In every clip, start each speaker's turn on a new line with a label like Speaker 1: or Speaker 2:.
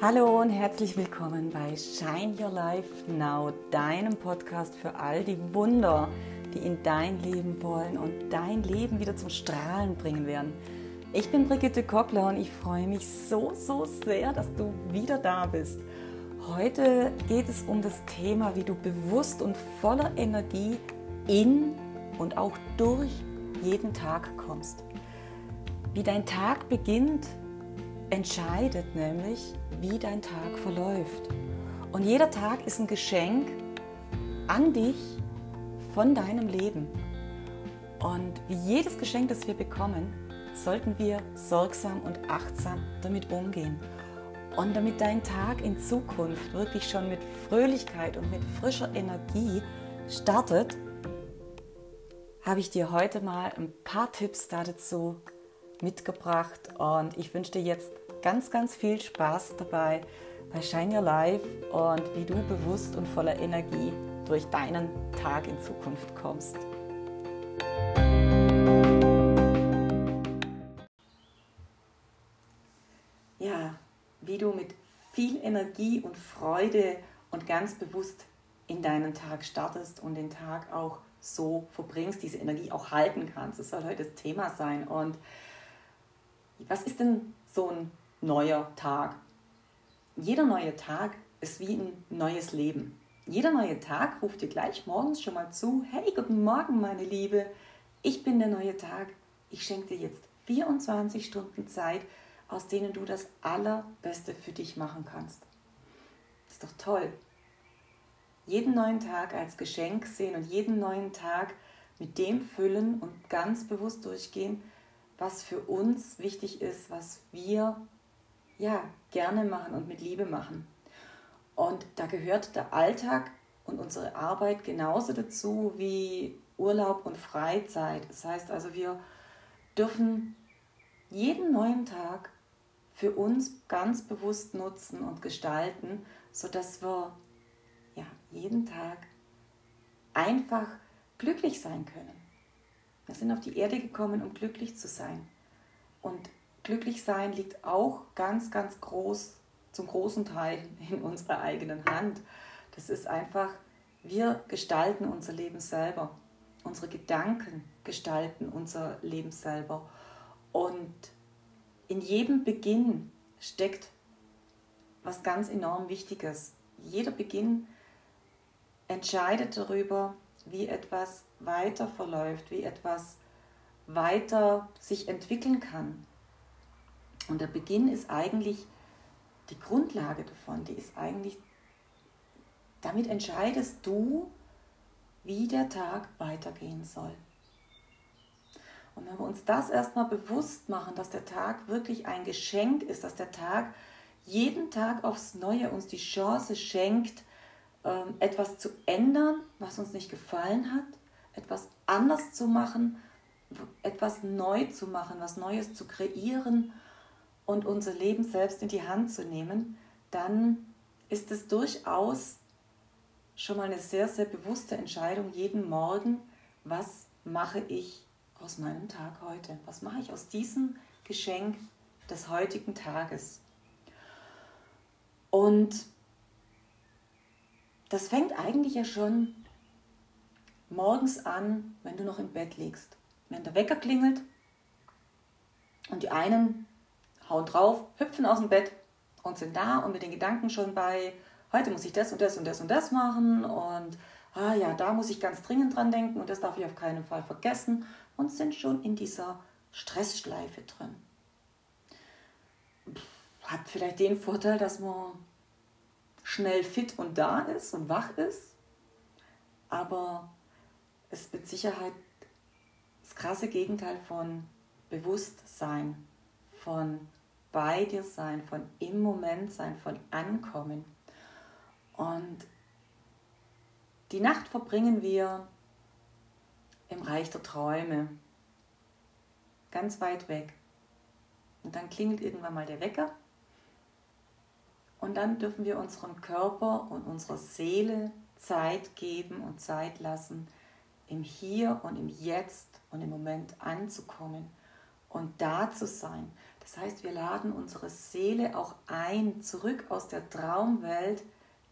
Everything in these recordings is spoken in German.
Speaker 1: Hallo und herzlich willkommen bei Shine Your Life Now, deinem Podcast für all die Wunder, die in dein Leben wollen und dein Leben wieder zum Strahlen bringen werden. Ich bin Brigitte Kockler und ich freue mich so, so sehr, dass du wieder da bist. Heute geht es um das Thema, wie du bewusst und voller Energie in und auch durch jeden Tag kommst. Wie dein Tag beginnt, entscheidet nämlich, wie dein Tag verläuft. Und jeder Tag ist ein Geschenk an dich von deinem Leben. Und wie jedes Geschenk, das wir bekommen, sollten wir sorgsam und achtsam damit umgehen. Und damit dein Tag in Zukunft wirklich schon mit Fröhlichkeit und mit frischer Energie startet, habe ich dir heute mal ein paar Tipps dazu mitgebracht und ich wünsche dir jetzt ganz, ganz viel Spaß dabei bei Shine Your Life und wie du bewusst und voller Energie durch deinen Tag in Zukunft kommst. Ja, wie du mit viel Energie und Freude und ganz bewusst in deinen Tag startest und den Tag auch so verbringst, diese Energie auch halten kannst. Das soll heute das Thema sein. Und was ist denn so ein neuer Tag? Jeder neue Tag ist wie ein neues Leben. Jeder neue Tag ruft dir gleich morgens schon mal zu, hey, guten Morgen, meine Liebe, ich bin der neue Tag. Ich schenke dir jetzt 24 Stunden Zeit, aus denen du das Allerbeste für dich machen kannst. Ist doch toll. Jeden neuen Tag als Geschenk sehen und jeden neuen Tag mit dem füllen und ganz bewusst durchgehen, was für uns wichtig ist, was wir ja gerne machen und mit Liebe machen. Und da gehört der Alltag und unsere Arbeit genauso dazu wie Urlaub und Freizeit. Das heißt also, wir dürfen jeden neuen Tag für uns ganz bewusst nutzen und gestalten, sodass wir ja, jeden Tag einfach glücklich sein können. Wir sind auf die Erde gekommen, um glücklich zu sein. Und glücklich sein liegt auch ganz, ganz groß, zum großen Teil in unserer eigenen Hand. Das ist einfach, wir gestalten unser Leben selber. Unsere Gedanken gestalten unser Leben selber. Und in jedem Beginn steckt was ganz enorm Wichtiges. Jeder Beginn entscheidet darüber, wie etwas weiter verläuft, wie etwas weiter sich entwickeln kann. Und der Beginn ist eigentlich die Grundlage davon, die ist eigentlich, damit entscheidest du, wie der Tag weitergehen soll. Und wenn wir uns das erstmal bewusst machen, dass der Tag wirklich ein Geschenk ist, dass der Tag jeden Tag aufs Neue uns die Chance schenkt, ähm, etwas zu ändern, was uns nicht gefallen hat, etwas anders zu machen, etwas neu zu machen, was Neues zu kreieren und unser Leben selbst in die Hand zu nehmen, dann ist es durchaus schon mal eine sehr, sehr bewusste Entscheidung jeden Morgen, was mache ich aus meinem Tag heute? Was mache ich aus diesem Geschenk des heutigen Tages? Und das fängt eigentlich ja schon morgens an, wenn du noch im Bett liegst. Wenn der Wecker klingelt und die einen hauen drauf, hüpfen aus dem Bett und sind da und mit den Gedanken schon bei, heute muss ich das und das und das und das machen und ah ja, da muss ich ganz dringend dran denken und das darf ich auf keinen Fall vergessen und sind schon in dieser Stressschleife drin. Hat vielleicht den Vorteil, dass man schnell fit und da ist und wach ist, aber ist mit Sicherheit das krasse Gegenteil von Bewusstsein, von bei dir sein, von im Moment sein, von ankommen. Und die Nacht verbringen wir im Reich der Träume, ganz weit weg. Und dann klingelt irgendwann mal der Wecker. Und dann dürfen wir unserem Körper und unserer Seele Zeit geben und Zeit lassen, im Hier und im Jetzt und im Moment anzukommen und da zu sein. Das heißt, wir laden unsere Seele auch ein, zurück aus der Traumwelt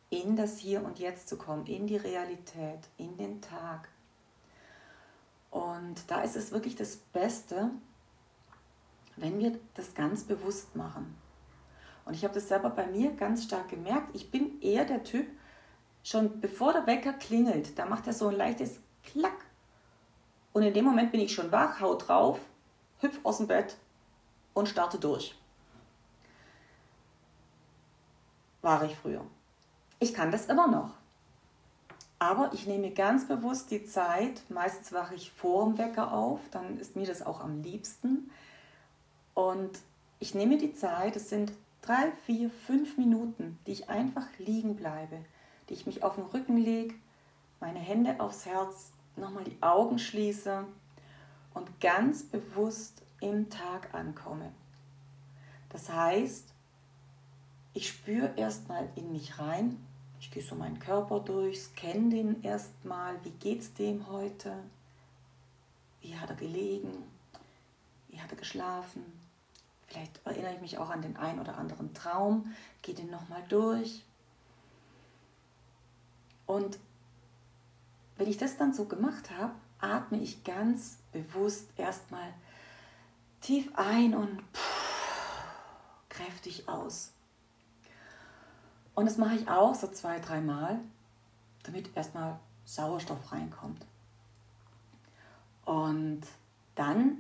Speaker 1: in das Hier und Jetzt zu kommen, in die Realität, in den Tag. Und da ist es wirklich das Beste, wenn wir das ganz bewusst machen. Und ich habe das selber bei mir ganz stark gemerkt. Ich bin eher der Typ, schon bevor der Wecker klingelt, da macht er so ein leichtes Klack. Und in dem Moment bin ich schon wach, hau drauf, hüpf aus dem Bett und starte durch. War ich früher. Ich kann das immer noch. Aber ich nehme ganz bewusst die Zeit, meistens wache ich vor dem Wecker auf, dann ist mir das auch am liebsten. Und ich nehme die Zeit, es sind drei, vier, fünf Minuten, die ich einfach liegen bleibe, die ich mich auf den Rücken lege, meine Hände aufs Herz, nochmal die Augen schließe und ganz bewusst im Tag ankomme. Das heißt, ich spüre erstmal in mich rein, ich gehe so meinen Körper durch, scanne den erstmal, wie geht es dem heute? Wie hat er gelegen? Wie hat er geschlafen? Vielleicht erinnere ich mich auch an den ein oder anderen Traum, gehe den nochmal durch. Und wenn ich das dann so gemacht habe, atme ich ganz bewusst erstmal tief ein und kräftig aus. Und das mache ich auch so zwei, dreimal, damit erstmal Sauerstoff reinkommt. Und dann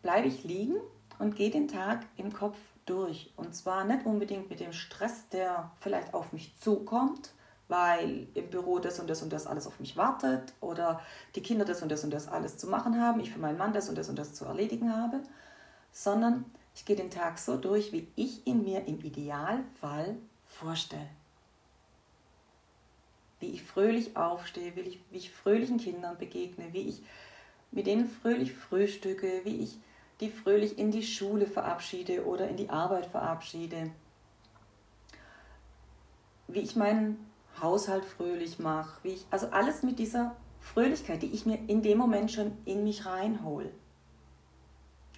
Speaker 1: bleibe ich liegen und gehe den Tag im Kopf durch. Und zwar nicht unbedingt mit dem Stress, der vielleicht auf mich zukommt, weil im Büro das und das und das alles auf mich wartet oder die Kinder das und das und das alles zu machen haben, ich für meinen Mann das und das und das zu erledigen habe, sondern ich gehe den Tag so durch, wie ich ihn mir im Idealfall vorstelle. Wie ich fröhlich aufstehe, wie ich, wie ich fröhlichen Kindern begegne, wie ich mit denen fröhlich frühstücke, wie ich die fröhlich in die Schule verabschiede oder in die Arbeit verabschiede, wie ich meinen Haushalt fröhlich mache, wie ich, also alles mit dieser Fröhlichkeit, die ich mir in dem Moment schon in mich reinhole.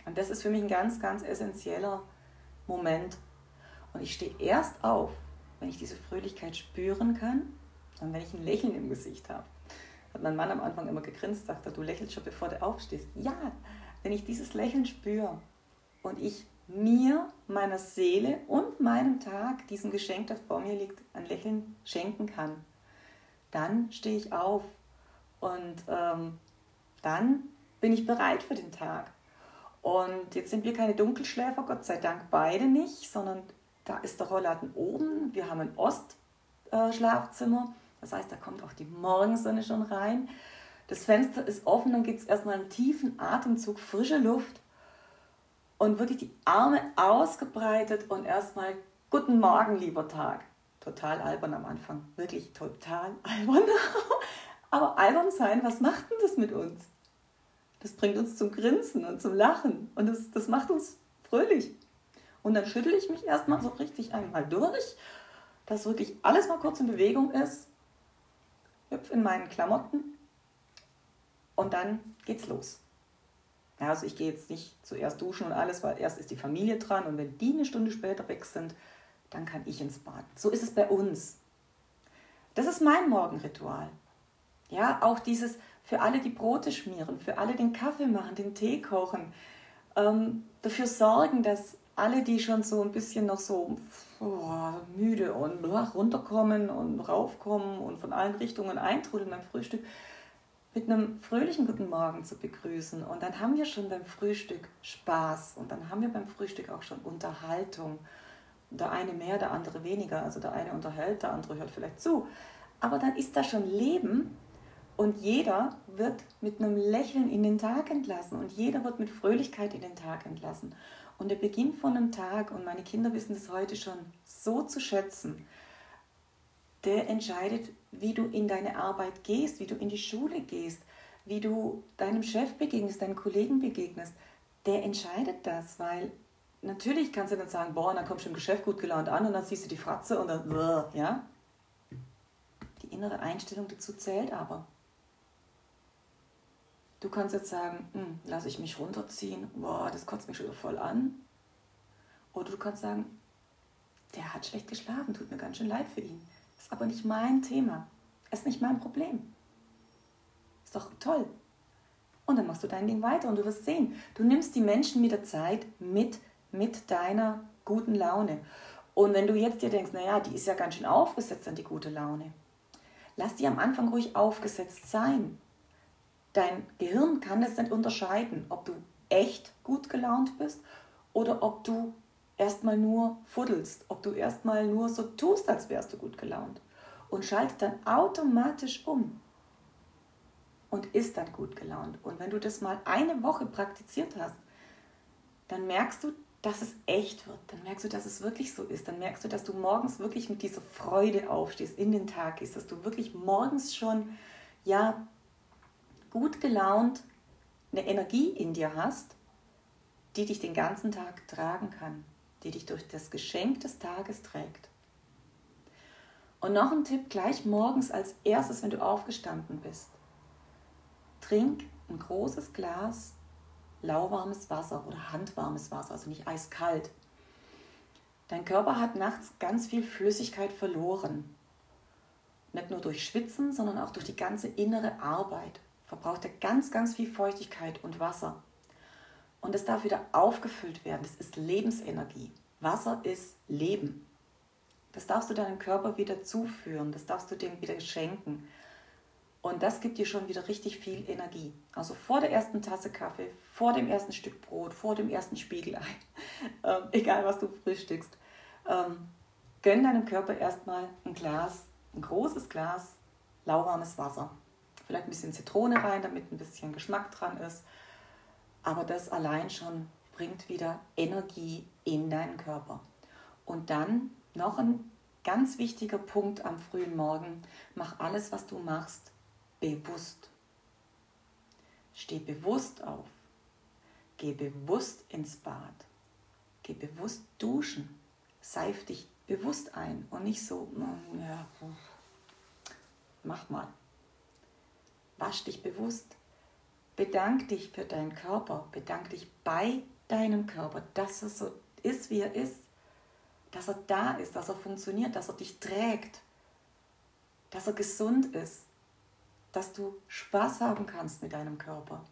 Speaker 1: Und das ist für mich ein ganz, ganz essentieller Moment. Und ich stehe erst auf, wenn ich diese Fröhlichkeit spüren kann und wenn ich ein Lächeln im Gesicht habe. Hat mein Mann am Anfang immer gegrinst, sagte, du lächelst schon bevor du aufstehst. Ja, wenn ich dieses Lächeln spüre und ich mir, meiner Seele und meinem Tag, diesem Geschenk, das vor mir liegt, ein Lächeln schenken kann, dann stehe ich auf und ähm, dann bin ich bereit für den Tag. Und jetzt sind wir keine Dunkelschläfer, Gott sei Dank beide nicht, sondern da ist der Rollladen oben. Wir haben ein Ostschlafzimmer, das heißt, da kommt auch die Morgensonne schon rein. Das Fenster ist offen, dann gibt es erstmal einen tiefen Atemzug, frische Luft und wirklich die Arme ausgebreitet und erstmal Guten Morgen, lieber Tag. Total albern am Anfang, wirklich total albern. Aber albern sein, was macht denn das mit uns? Das bringt uns zum Grinsen und zum Lachen und das, das macht uns fröhlich. Und dann schüttle ich mich erstmal so richtig einmal durch, dass wirklich alles mal kurz in Bewegung ist, hüpf in meinen Klamotten und dann geht's los. Ja, also ich gehe jetzt nicht zuerst duschen und alles, weil erst ist die Familie dran und wenn die eine Stunde später weg sind, dann kann ich ins Bad. So ist es bei uns. Das ist mein Morgenritual. Ja, auch dieses, für alle die Brote schmieren, für alle den Kaffee machen, den Tee kochen, ähm, dafür sorgen, dass alle, die schon so ein bisschen noch so oh, müde und runterkommen und raufkommen und von allen Richtungen eintrudeln beim Frühstück, mit einem fröhlichen Guten Morgen zu begrüßen. Und dann haben wir schon beim Frühstück Spaß und dann haben wir beim Frühstück auch schon Unterhaltung. Der eine mehr, der andere weniger. Also der eine unterhält, der andere hört vielleicht zu. Aber dann ist da schon Leben und jeder wird mit einem Lächeln in den Tag entlassen und jeder wird mit Fröhlichkeit in den Tag entlassen. Und der Beginn von einem Tag, und meine Kinder wissen das heute schon so zu schätzen, der entscheidet, wie du in deine Arbeit gehst, wie du in die Schule gehst, wie du deinem Chef begegnest, deinen Kollegen begegnest. Der entscheidet das, weil natürlich kannst du dann sagen, boah, dann kommst du im Geschäft gut gelaunt an und dann siehst du die Fratze und dann, ja. Die innere Einstellung dazu zählt aber. Du kannst jetzt sagen, hm, lasse ich mich runterziehen, boah, das kotzt mich schon voll an. Oder du kannst sagen, der hat schlecht geschlafen, tut mir ganz schön leid für ihn. Ist aber nicht mein Thema. Ist nicht mein Problem. Ist doch toll. Und dann machst du dein Ding weiter und du wirst sehen, du nimmst die Menschen mit der Zeit mit, mit deiner guten Laune. Und wenn du jetzt dir denkst, naja, die ist ja ganz schön aufgesetzt an die gute Laune, lass die am Anfang ruhig aufgesetzt sein. Dein Gehirn kann das nicht unterscheiden, ob du echt gut gelaunt bist oder ob du erstmal nur fuddelst, ob du erstmal nur so tust, als wärst du gut gelaunt. Und schaltet dann automatisch um und ist dann gut gelaunt. Und wenn du das mal eine Woche praktiziert hast, dann merkst du, dass es echt wird. Dann merkst du, dass es wirklich so ist. Dann merkst du, dass du morgens wirklich mit dieser Freude aufstehst, in den Tag gehst, dass du wirklich morgens schon, ja, gut gelaunt eine Energie in dir hast, die dich den ganzen Tag tragen kann, die dich durch das Geschenk des Tages trägt. Und noch ein Tipp gleich morgens als erstes, wenn du aufgestanden bist. Trink ein großes Glas lauwarmes Wasser oder handwarmes Wasser, also nicht eiskalt. Dein Körper hat nachts ganz viel Flüssigkeit verloren. Nicht nur durch Schwitzen, sondern auch durch die ganze innere Arbeit verbraucht er ganz, ganz viel Feuchtigkeit und Wasser. Und es darf wieder aufgefüllt werden. Das ist Lebensenergie. Wasser ist Leben. Das darfst du deinem Körper wieder zuführen. Das darfst du dem wieder schenken. Und das gibt dir schon wieder richtig viel Energie. Also vor der ersten Tasse Kaffee, vor dem ersten Stück Brot, vor dem ersten Spiegelei, ähm, egal was du frühstückst, ähm, gönn deinem Körper erstmal ein Glas, ein großes Glas lauwarmes Wasser. Vielleicht ein bisschen Zitrone rein, damit ein bisschen Geschmack dran ist. Aber das allein schon bringt wieder Energie in deinen Körper. Und dann noch ein ganz wichtiger Punkt am frühen Morgen. Mach alles, was du machst, bewusst. Steh bewusst auf. Geh bewusst ins Bad. Geh bewusst duschen. Seif dich bewusst ein und nicht so, ja, mach mal. Wasch dich bewusst. Bedank dich für deinen Körper. Bedank dich bei deinem Körper, dass er so ist, wie er ist. Dass er da ist, dass er funktioniert, dass er dich trägt. Dass er gesund ist dass du Spaß haben kannst mit deinem Körper.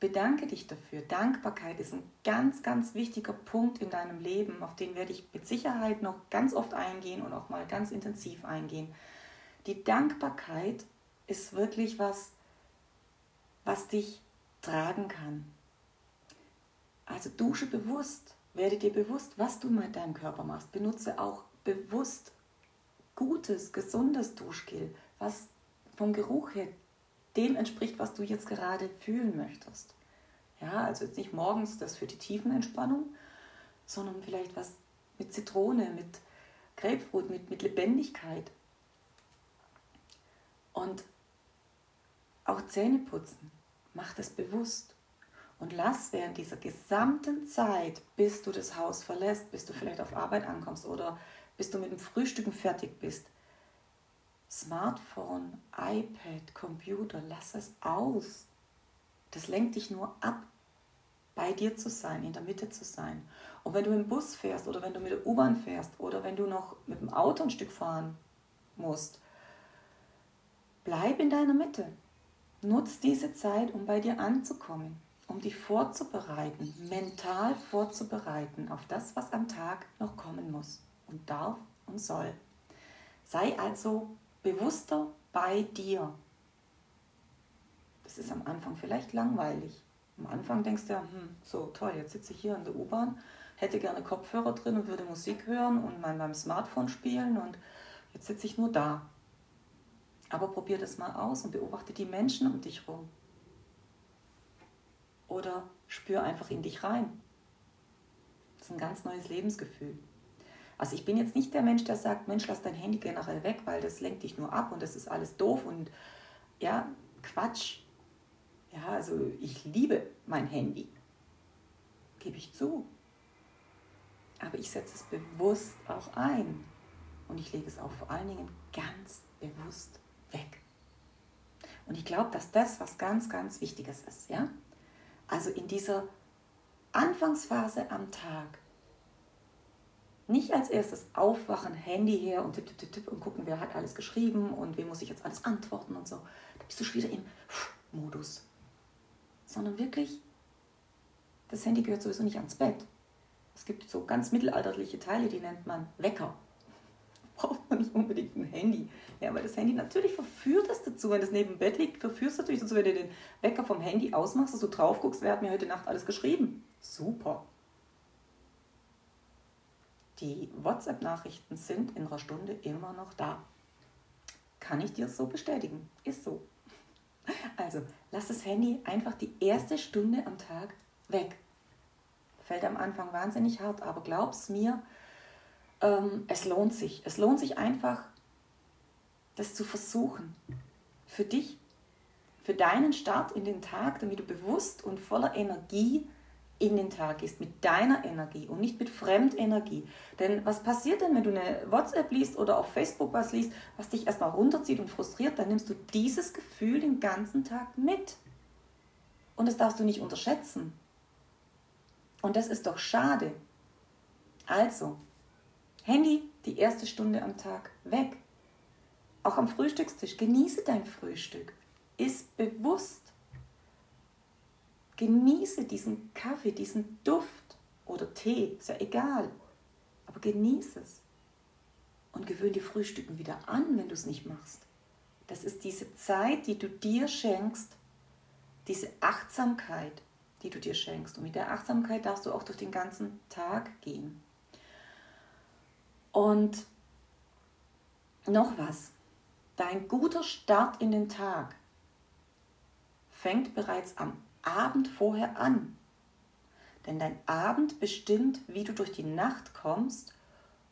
Speaker 1: Bedanke dich dafür. Dankbarkeit ist ein ganz, ganz wichtiger Punkt in deinem Leben, auf den werde ich mit Sicherheit noch ganz oft eingehen und auch mal ganz intensiv eingehen. Die Dankbarkeit ist wirklich was, was dich tragen kann. Also dusche bewusst, werde dir bewusst, was du mit deinem Körper machst. Benutze auch bewusst gutes, gesundes Duschgel, was vom Geruch her dem entspricht, was du jetzt gerade fühlen möchtest. Ja, also jetzt nicht morgens das für die Tiefenentspannung, sondern vielleicht was mit Zitrone, mit Grapefruit, mit, mit Lebendigkeit. Und auch Zähne putzen, mach das bewusst. Und lass während dieser gesamten Zeit, bis du das Haus verlässt, bis du vielleicht auf Arbeit ankommst oder bis du mit dem Frühstücken fertig bist, Smartphone, iPad, Computer, lass es aus. Das lenkt dich nur ab, bei dir zu sein, in der Mitte zu sein. Und wenn du im Bus fährst oder wenn du mit der U-Bahn fährst oder wenn du noch mit dem Auto ein Stück fahren musst, bleib in deiner Mitte. Nutz diese Zeit, um bei dir anzukommen, um dich vorzubereiten, mental vorzubereiten auf das, was am Tag noch kommen muss und darf und soll. Sei also bewusster bei dir. Das ist am Anfang vielleicht langweilig. Am Anfang denkst du, hm, so toll, jetzt sitze ich hier in der U-Bahn, hätte gerne Kopfhörer drin und würde Musik hören und mein, meinem Smartphone spielen und jetzt sitze ich nur da. Aber probier das mal aus und beobachte die Menschen um dich herum. Oder spür einfach in dich rein. Das ist ein ganz neues Lebensgefühl. Also ich bin jetzt nicht der Mensch, der sagt, Mensch, lass dein Handy generell weg, weil das lenkt dich nur ab und das ist alles doof und ja, Quatsch. Ja, also ich liebe mein Handy, gebe ich zu. Aber ich setze es bewusst auch ein und ich lege es auch vor allen Dingen ganz bewusst weg. Und ich glaube, dass das was ganz, ganz Wichtiges ist. Ja? Also in dieser Anfangsphase am Tag nicht als erstes aufwachen, Handy her und tipp, tipp, tipp, und gucken, wer hat alles geschrieben und wem muss ich jetzt alles antworten und so. Da bist du schon wieder im Modus. Sondern wirklich, das Handy gehört sowieso nicht ans Bett. Es gibt so ganz mittelalterliche Teile, die nennt man Wecker. Braucht man nicht unbedingt ein Handy. Ja, weil das Handy natürlich verführt es dazu, wenn das neben dem Bett liegt, verführst du natürlich dazu, wenn du den Wecker vom Handy ausmachst, dass du drauf guckst, wer hat mir heute Nacht alles geschrieben. Super. Die WhatsApp-Nachrichten sind in einer Stunde immer noch da. Kann ich dir so bestätigen? Ist so. Also, lass das Handy einfach die erste Stunde am Tag weg. Fällt am Anfang wahnsinnig hart, aber glaub's mir, ähm, es lohnt sich. Es lohnt sich einfach, das zu versuchen. Für dich, für deinen Start in den Tag, damit du bewusst und voller Energie in den Tag gehst, mit deiner Energie und nicht mit Fremdenergie. Denn was passiert denn, wenn du eine WhatsApp liest oder auf Facebook was liest, was dich erstmal runterzieht und frustriert, dann nimmst du dieses Gefühl den ganzen Tag mit. Und das darfst du nicht unterschätzen. Und das ist doch schade. Also, Handy die erste Stunde am Tag weg. Auch am Frühstückstisch. Genieße dein Frühstück. Ist bewusst. Genieße diesen Kaffee, diesen Duft oder Tee, ist ja egal. Aber genieße es. Und gewöhne dir Frühstücken wieder an, wenn du es nicht machst. Das ist diese Zeit, die du dir schenkst, diese Achtsamkeit, die du dir schenkst. Und mit der Achtsamkeit darfst du auch durch den ganzen Tag gehen. Und noch was. Dein guter Start in den Tag fängt bereits am Abend vorher an. Denn dein Abend bestimmt, wie du durch die Nacht kommst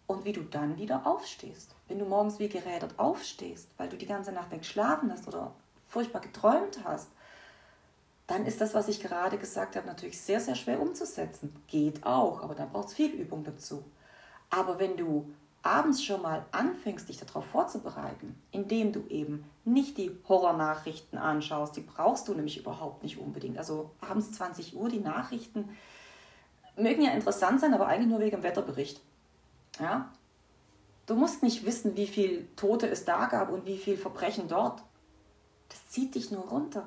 Speaker 1: und wie du dann wieder aufstehst. Wenn du morgens wie gerädert aufstehst, weil du die ganze Nacht nicht geschlafen hast oder furchtbar geträumt hast, dann ist das, was ich gerade gesagt habe, natürlich sehr, sehr schwer umzusetzen. Geht auch, aber da braucht es viel Übung dazu. Aber wenn du abends schon mal anfängst, dich darauf vorzubereiten, indem du eben nicht die Horrornachrichten anschaust, die brauchst du nämlich überhaupt nicht unbedingt. Also abends 20 Uhr die Nachrichten mögen ja interessant sein, aber eigentlich nur wegen dem Wetterbericht. Ja? Du musst nicht wissen, wie viel Tote es da gab und wie viel Verbrechen dort. Das zieht dich nur runter.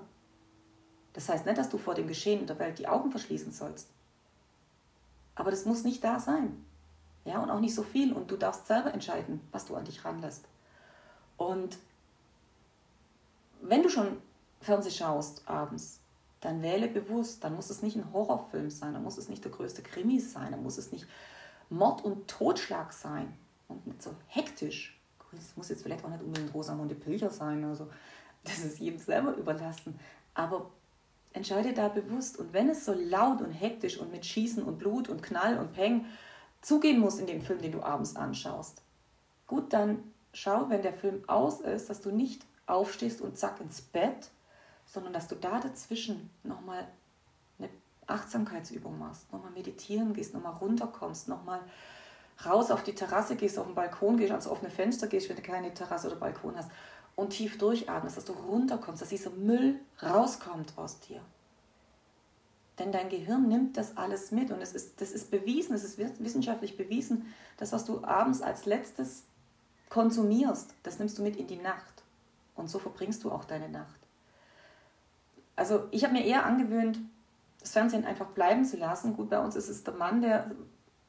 Speaker 1: Das heißt nicht, dass du vor dem Geschehen in der Welt die Augen verschließen sollst. Aber das muss nicht da sein. Ja, und auch nicht so viel. Und du darfst selber entscheiden, was du an dich ranlässt. Und wenn du schon Fernseh schaust abends, dann wähle bewusst. Dann muss es nicht ein Horrorfilm sein, dann muss es nicht der größte Krimi sein, dann muss es nicht Mord und Totschlag sein und nicht so hektisch. Es muss jetzt vielleicht auch nicht unbedingt Rosamunde Pilcher sein, also das ist jedem selber überlassen. Aber entscheide da bewusst. Und wenn es so laut und hektisch und mit Schießen und Blut und Knall und Peng zugehen muss in dem Film, den du abends anschaust. Gut, dann schau, wenn der Film aus ist, dass du nicht aufstehst und zack ins Bett, sondern dass du da dazwischen nochmal eine Achtsamkeitsübung machst, nochmal meditieren gehst, nochmal runterkommst, nochmal raus auf die Terrasse gehst, auf den Balkon gehst, ans offene Fenster gehst, wenn du keine Terrasse oder Balkon hast und tief durchatmest, dass du runterkommst, dass dieser Müll rauskommt aus dir. Denn dein Gehirn nimmt das alles mit und es ist, das ist bewiesen, es ist wissenschaftlich bewiesen, das, was du abends als letztes konsumierst, das nimmst du mit in die Nacht. Und so verbringst du auch deine Nacht. Also ich habe mir eher angewöhnt, das Fernsehen einfach bleiben zu lassen. Gut, bei uns ist es der Mann, der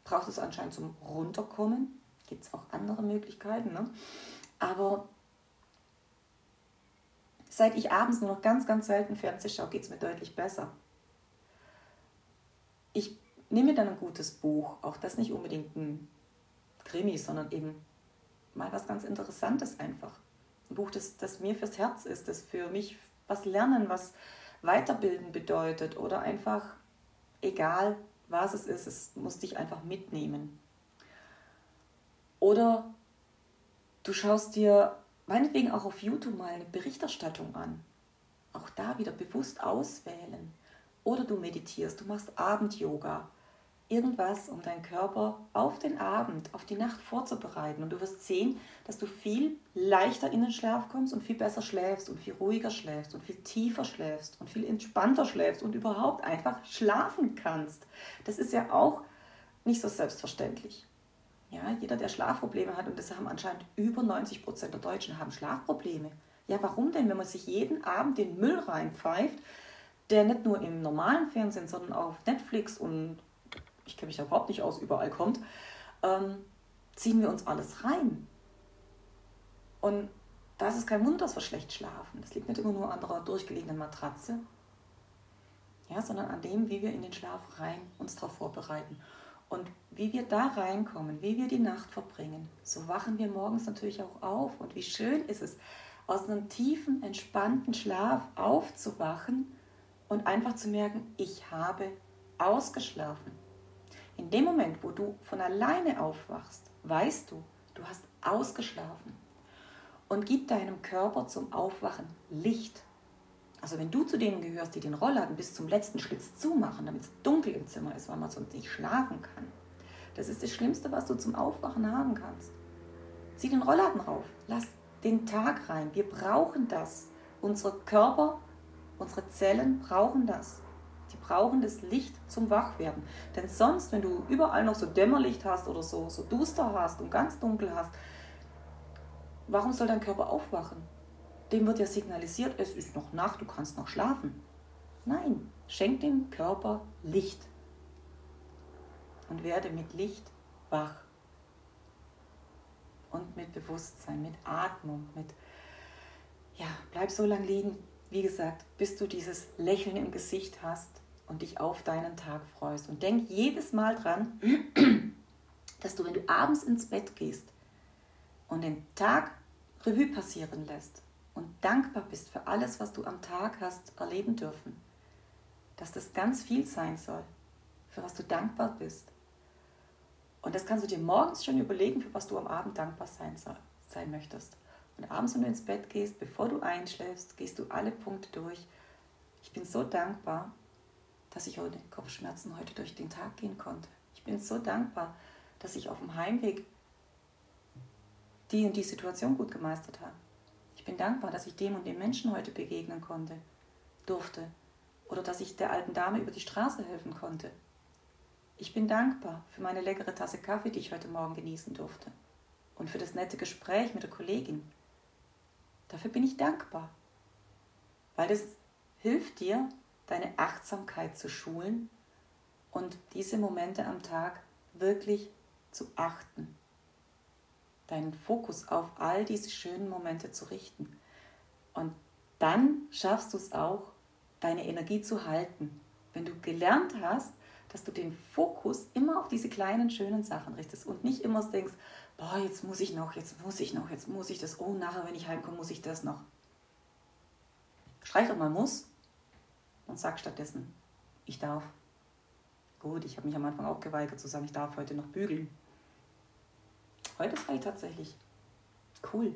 Speaker 1: braucht es anscheinend zum Runterkommen. Gibt es auch andere Möglichkeiten. Ne? Aber seit ich abends nur noch ganz, ganz selten Fernsehen schaue, geht es mir deutlich besser ich nehme dann ein gutes Buch, auch das nicht unbedingt ein Krimi, sondern eben mal was ganz Interessantes einfach. Ein Buch, das, das mir fürs Herz ist, das für mich was lernen, was weiterbilden bedeutet oder einfach, egal was es ist, es muss dich einfach mitnehmen. Oder du schaust dir meinetwegen auch auf YouTube mal eine Berichterstattung an. Auch da wieder bewusst auswählen. Oder du meditierst, du machst Abend-Yoga. irgendwas, um deinen Körper auf den Abend, auf die Nacht vorzubereiten. Und du wirst sehen, dass du viel leichter in den Schlaf kommst und viel besser schläfst und viel ruhiger schläfst und viel tiefer schläfst und viel entspannter schläfst und überhaupt einfach schlafen kannst. Das ist ja auch nicht so selbstverständlich. Ja, jeder, der Schlafprobleme hat, und das haben anscheinend über 90 Prozent der Deutschen, haben Schlafprobleme. Ja, warum denn, wenn man sich jeden Abend den Müll reinpfeift, der nicht nur im normalen Fernsehen, sondern auf Netflix und ich kenne mich da überhaupt nicht aus, überall kommt, ähm, ziehen wir uns alles rein. Und da ist kein Wunder, dass wir schlecht schlafen. Das liegt nicht immer nur an der durchgelegenen Matratze, ja, sondern an dem, wie wir in den Schlaf rein uns darauf vorbereiten. Und wie wir da reinkommen, wie wir die Nacht verbringen, so wachen wir morgens natürlich auch auf. Und wie schön ist es, aus einem tiefen, entspannten Schlaf aufzuwachen und einfach zu merken, ich habe ausgeschlafen. In dem Moment, wo du von alleine aufwachst, weißt du, du hast ausgeschlafen. Und gib deinem Körper zum Aufwachen Licht. Also wenn du zu denen gehörst, die den Rollladen bis zum letzten Schlitz zumachen, damit es dunkel im Zimmer ist, weil man sonst nicht schlafen kann. Das ist das Schlimmste, was du zum Aufwachen haben kannst. Zieh den Rollladen rauf, lass den Tag rein. Wir brauchen das. Unsere Körper, unsere Zellen brauchen das. Die brauchen das Licht zum Wachwerden. Denn sonst, wenn du überall noch so Dämmerlicht hast oder so, so duster hast und ganz dunkel hast, warum soll dein Körper aufwachen? Dem wird ja signalisiert, es ist noch Nacht, du kannst noch schlafen. Nein, schenk dem Körper Licht und werde mit Licht wach. Und mit Bewusstsein, mit Atmung, mit, ja, bleib so lange liegen, wie gesagt, bis du dieses Lächeln im Gesicht hast und dich auf deinen Tag freust. Und denk jedes Mal dran, dass du, wenn du abends ins Bett gehst und den Tag Revue passieren lässt und dankbar bist für alles, was du am Tag hast erleben dürfen, dass das ganz viel sein soll, für was du dankbar bist. Und das kannst du dir morgens schon überlegen, für was du am Abend dankbar sein, soll, sein möchtest. Und abends, wenn du ins Bett gehst, bevor du einschläfst, gehst du alle Punkte durch. Ich bin so dankbar, dass ich ohne Kopfschmerzen heute durch den Tag gehen konnte. Ich bin so dankbar, dass ich auf dem Heimweg die und die Situation gut gemeistert habe. Ich bin dankbar, dass ich dem und dem Menschen heute begegnen konnte, durfte. Oder dass ich der alten Dame über die Straße helfen konnte. Ich bin dankbar für meine leckere Tasse Kaffee, die ich heute Morgen genießen durfte. Und für das nette Gespräch mit der Kollegin. Dafür bin ich dankbar. Weil das hilft dir, deine Achtsamkeit zu schulen und diese Momente am Tag wirklich zu achten. Deinen Fokus auf all diese schönen Momente zu richten. Und dann schaffst du es auch, deine Energie zu halten. Wenn du gelernt hast, dass du den Fokus immer auf diese kleinen schönen Sachen richtest und nicht immer denkst, boah, jetzt muss ich noch, jetzt muss ich noch, jetzt muss ich das, oh, nachher, wenn ich heimkomme, muss ich das noch. Streich doch mal muss und sag stattdessen, ich darf. Gut, ich habe mich am Anfang auch geweigert zu sagen, ich darf heute noch bügeln. Heute sage ich tatsächlich, cool,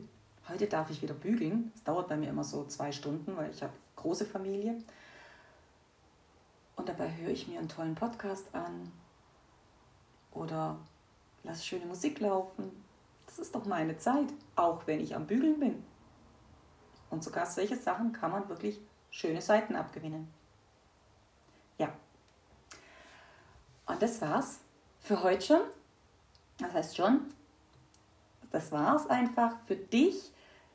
Speaker 1: heute darf ich wieder bügeln. Es dauert bei mir immer so zwei Stunden, weil ich habe große Familie. Und dabei höre ich mir einen tollen Podcast an oder lasse schöne Musik laufen. Das ist doch meine Zeit, auch wenn ich am Bügeln bin. Und sogar solche Sachen kann man wirklich schöne Seiten abgewinnen. Ja. Und das war's für heute schon. Das heißt schon, das war's einfach für dich,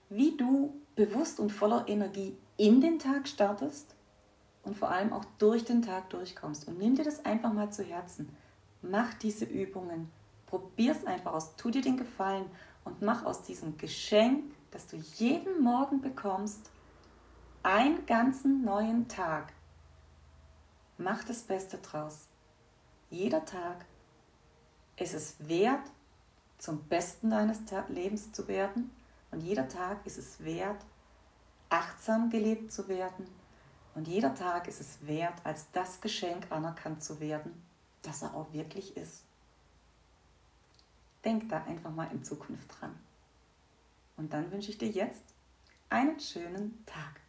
Speaker 1: wie du bewusst und voller Energie in den Tag startest und vor allem auch durch den Tag durchkommst. Und nimm dir das einfach mal zu Herzen. Mach diese Übungen. Probier es einfach aus. Tu dir den Gefallen und mach aus diesem Geschenk, das du jeden Morgen bekommst, einen ganzen neuen Tag. Mach das Beste draus. Jeder Tag ist es wert, zum Besten deines Lebens zu werden. Und jeder Tag ist es wert, achtsam gelebt zu werden. Und jeder Tag ist es wert, als das Geschenk anerkannt zu werden, das er auch wirklich ist. Denk da einfach mal in Zukunft dran. Und dann wünsche ich dir jetzt einen schönen Tag.